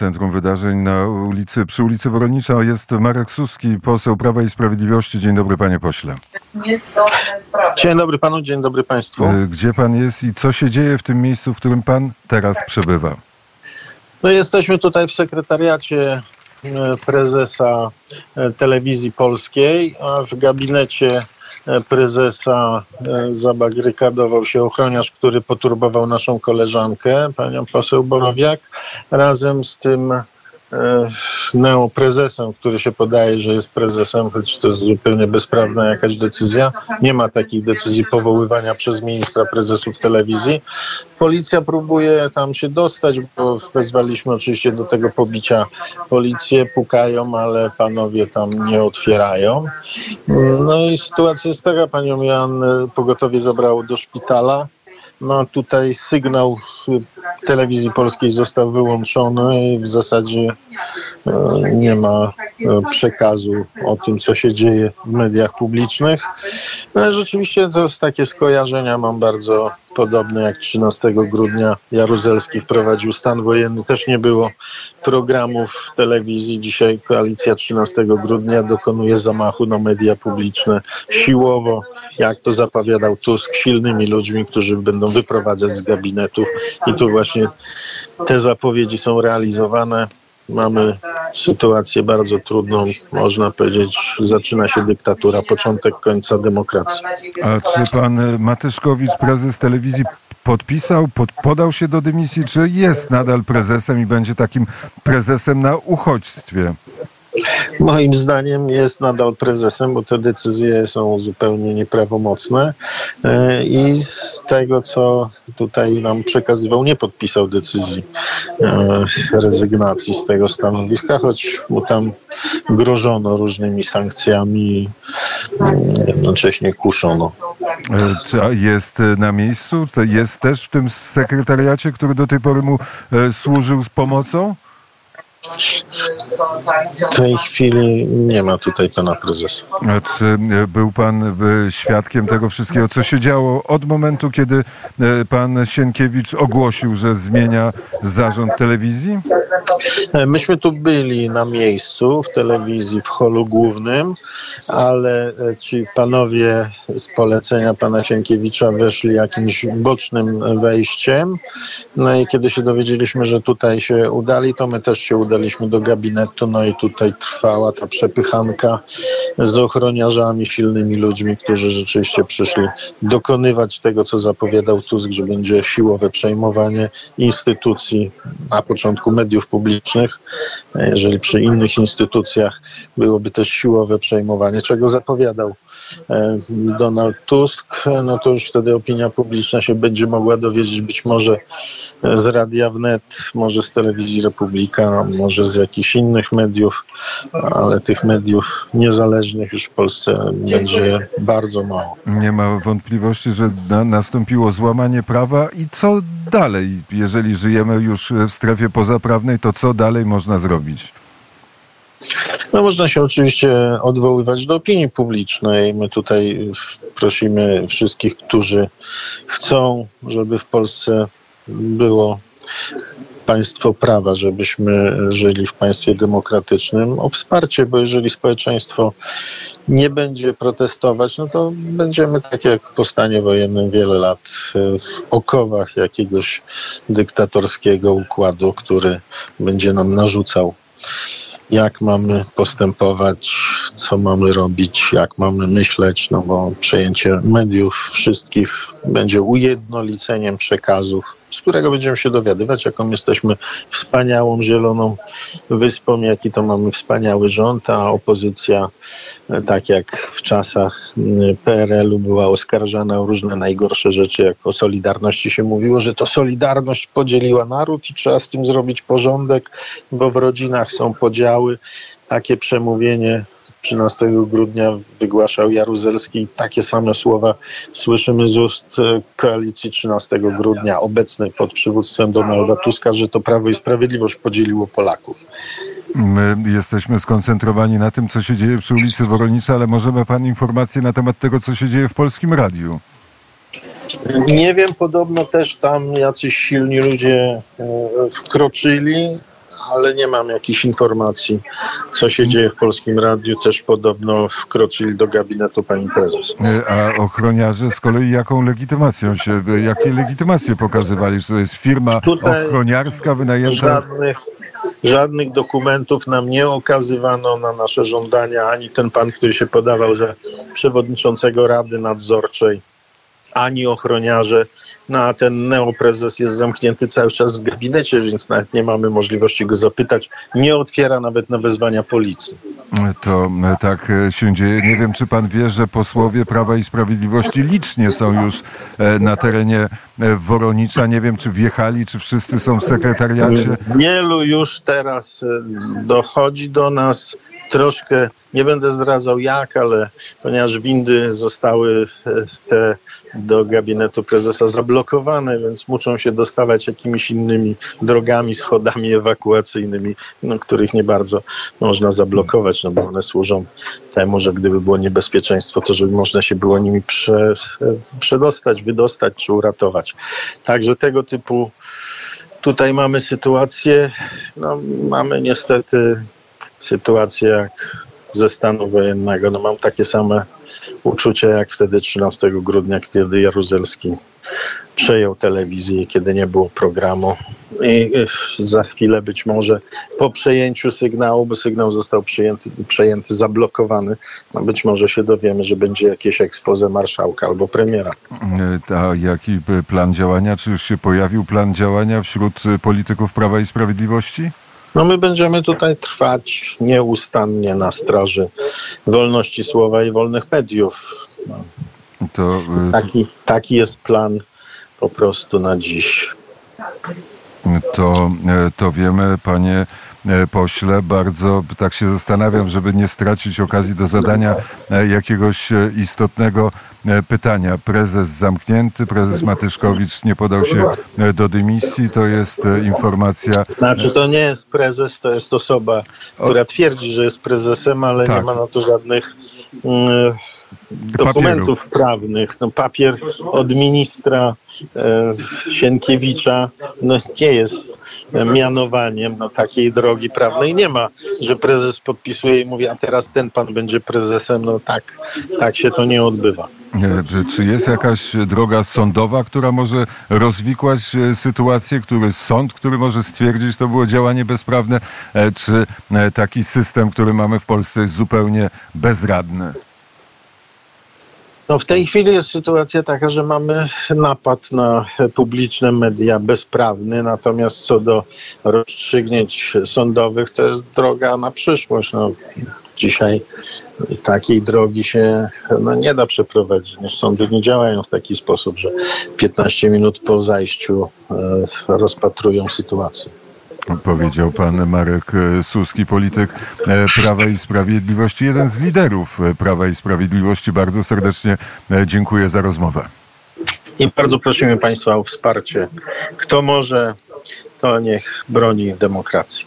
Centrum Wydarzeń na ulicy, przy ulicy Woronicza jest Marek Suski, poseł Prawa i Sprawiedliwości. Dzień dobry, panie pośle. Dzień dobry panu, dzień dobry państwu. E, Gdzie pan jest i co się dzieje w tym miejscu, w którym pan teraz przebywa? No jesteśmy tutaj w sekretariacie e, prezesa e, telewizji polskiej, a w gabinecie prezesa e, zabagrykadował się ochroniarz, który poturbował naszą koleżankę, panią poseł Borowiak, razem z tym e, neoprezesem, który się podaje, że jest prezesem, choć to jest zupełnie bezprawna jakaś decyzja. Nie ma takich decyzji powoływania przez ministra prezesów telewizji. Policja próbuje tam się dostać, bo wezwaliśmy oczywiście do tego pobicia policję, pukają, ale panowie tam nie otwierają. No i sytuacja jest taka, panią Jan e, pogotowie zabrało do szpitala. No tutaj sygnał telewizji polskiej został wyłączony i w zasadzie e, nie ma e, przekazu o tym, co się dzieje w mediach publicznych. No, rzeczywiście to jest takie skojarzenia mam bardzo podobne jak 13 grudnia Jaruzelski wprowadził stan wojenny. Też nie było programów w telewizji. Dzisiaj koalicja 13 grudnia dokonuje zamachu na media publiczne siłowo, jak to zapowiadał Tusk, silnymi ludźmi, którzy będą wyprowadzać z gabinetów. I tu właśnie te zapowiedzi są realizowane. Mamy sytuację bardzo trudną, można powiedzieć, zaczyna się dyktatura, początek końca demokracji. A czy pan Matyszkowicz, prezes telewizji, podpisał, pod, podał się do dymisji, czy jest nadal prezesem i będzie takim prezesem na uchodźstwie? Moim zdaniem jest nadal prezesem, bo te decyzje są zupełnie nieprawomocne E, i z tego, co tutaj nam przekazywał, nie podpisał decyzji e, rezygnacji z tego stanowiska, choć mu tam grożono różnymi sankcjami i mm, jednocześnie kuszono. Jest na miejscu? Jest też w tym sekretariacie, który do tej pory mu e, służył z pomocą? W tej chwili nie ma tutaj pana prezesa. A czy był pan e, świadkiem tego wszystkiego, co się działo od momentu, kiedy e, pan Sienkiewicz ogłosił, że zmienia zarząd telewizji? E, Myśmy tu byli na miejscu w telewizji w holu głównym, ale e, ci panowie z polecenia pana Sienkiewicza weszli jakimś bocznym wejściem. No i kiedy się dowiedzieliśmy, że tutaj się udali, to my też się udaliśmy do gabinetu. No i tutaj trwała ta przepychanka z ochroniarzami, silnymi ludźmi, którzy rzeczywiście przyszli dokonywać tego, co zapowiadał Tusk, że będzie siłowe przejmowanie instytucji, na początku mediów publicznych, jeżeli przy innych instytucjach byłoby też siłowe przejmowanie, czego zapowiadał Donald Tusk, no to już wtedy opinia publiczna się będzie mogła dowiedzieć być może z Radia Wnet, może z Telewizji Republika, może z jakichś innych mediów, ale tych mediów niezależnych już w Polsce będzie bardzo mało. Nie ma wątpliwości, że na, nastąpiło złamanie prawa i co dalej? Jeżeli żyjemy już w strefie pozaprawnej, to co dalej można zrobić? No można się oczywiście odwoływać do opinii publicznej. My tutaj prosimy wszystkich, którzy chcą, żeby w Polsce było państwo prawa, żebyśmy żyli w państwie demokratycznym, o wsparcie, bo jeżeli społeczeństwo nie będzie protestować, no to będziemy tak jak po stanie wojennym wiele lat e, w okowach jakiegoś dyktatorskiego układu, który będzie nam narzucał jak mamy postępować, co mamy robić, jak mamy myśleć, no bo przejęcie mediów wszystkich będzie ujednoliceniem przekazów, z którego będziemy się dowiadywać, jaką jesteśmy wspaniałą zieloną wyspą, jaki to mamy wspaniały rząd, a opozycja, e, tak jak w czasach mm, PRL-u była oskarżana o różne najgorsze rzeczy, jak o Solidarności się mówiło, że to Solidarność podzieliła naród i trzeba z tym zrobić porządek, bo w rodzinach są podziały. Takie przemówienie 13 grudnia wygłaszał Jaruzelski. Takie same słowa słyszymy z ust e, koalicji 13 grudnia obecnej pod przywództwem Donalda Tuska, że to Prawo i Sprawiedliwość podzieliło Polaków. My jesteśmy skoncentrowani na tym, co się dzieje przy ulicy Woronicza, ale może ma pan informacje na temat tego, co się dzieje w Polskim Radiu? Nie wiem, podobno też tam jacyś silni ludzie e, wkroczyli, ale nie mam jakichś informacji, co się dzieje w Polskim Radiu. Też podobno wkroczyli do gabinetu pani prezes. A ochroniarze z kolei jaką legitymacją się, jakie legitymacje pokazywali? Że to jest firma Tutaj ochroniarska wynajęta? Żadnych, żadnych dokumentów nam nie okazywano na nasze żądania, ani ten pan, który się podawał za przewodniczącego Rady Nadzorczej, ani ochroniarze. No a ten neoprezes jest zamknięty cały czas w gabinecie, więc nawet nie mamy możliwości go zapytać. Nie otwiera nawet na wezwania policji. To e, tak e, się dzieje. Nie wiem, czy pan wie, że posłowie Prawa i Sprawiedliwości licznie są już e, na terenie Woronicza. Nie wiem, czy wjechali, czy wszyscy są w sekretariacie. Wielu już teraz dochodzi do nas troszkę, nie będę zdradzał jak, ale ponieważ windy zostały te do gabinetu prezesa zablokowane, więc muszą się dostawać jakimiś innymi drogami, schodami ewakuacyjnymi, no, których nie bardzo można zablokować, no bo one służą temu, że gdyby było niebezpieczeństwo, to żeby można się było nimi prze, przedostać, wydostać czy uratować. Także tego typu tutaj mamy sytuację, no, mamy niestety sytuację jak ze stanu wojennego. No, mam takie same uczucia jak wtedy 13 grudnia, kiedy Jaruzelski przejął telewizję, kiedy nie było programu. I y, za chwilę być może po przejęciu sygnału, bo sygnał został przyjęty, przejęty, zablokowany, no być może się dowiemy, że będzie jakieś ekspoze marszałka albo premiera. E, A jaki e, plan działania? Czy już się pojawił plan działania wśród polityków Prawa i Sprawiedliwości? No my będziemy tutaj trwać nieustannie na straży wolności słowa i wolnych mediów. No, To e, taki, taki jest plan po prostu na dziś. To, e, to wiemy, panie e, pośle. Bardzo tak się zastanawiam, żeby nie stracić okazji do zadania jakiegoś istotnego pytania. Prezes zamknięty, prezes Matyszkowicz nie podał się e, do dymisji. To jest e, informacja. Znaczy to nie jest prezes, to jest osoba, która twierdzi, że jest prezesem, ale Tak. nie ma na to żadnych mm, dokumentów prawnych. No, papier od ministra e, Sienkiewicza no, nie jest e, mianowaniem no, takiej drogi prawnej. Nie ma, że prezes podpisuje i mówi, a teraz ten pan będzie prezesem. No tak, tak się to nie odbywa. E, Czy jest jakaś droga sądowa, która może rozwikłać e, sytuację, który sąd, który może stwierdzić, to było działanie bezprawne, e, czy taki system, który mamy w Polsce jest zupełnie bezradny? No w tej chwili jest sytuacja taka, że mamy napad na publiczne media bezprawny, natomiast co do rozstrzygnięć sądowych, to jest droga na przyszłość. No, dzisiaj takiej drogi się no, nie da przeprowadzić. Sądy nie działają w taki sposób, że 15 minut po zajściu e, rozpatrują sytuację. Powiedział pan Marek e, Suski, polityk e, Prawa i Sprawiedliwości, jeden z liderów Prawa i Sprawiedliwości. Bardzo serdecznie dziękuję za rozmowę. I bardzo prosimy Państwa o wsparcie. Kto może, to niech broni demokracji.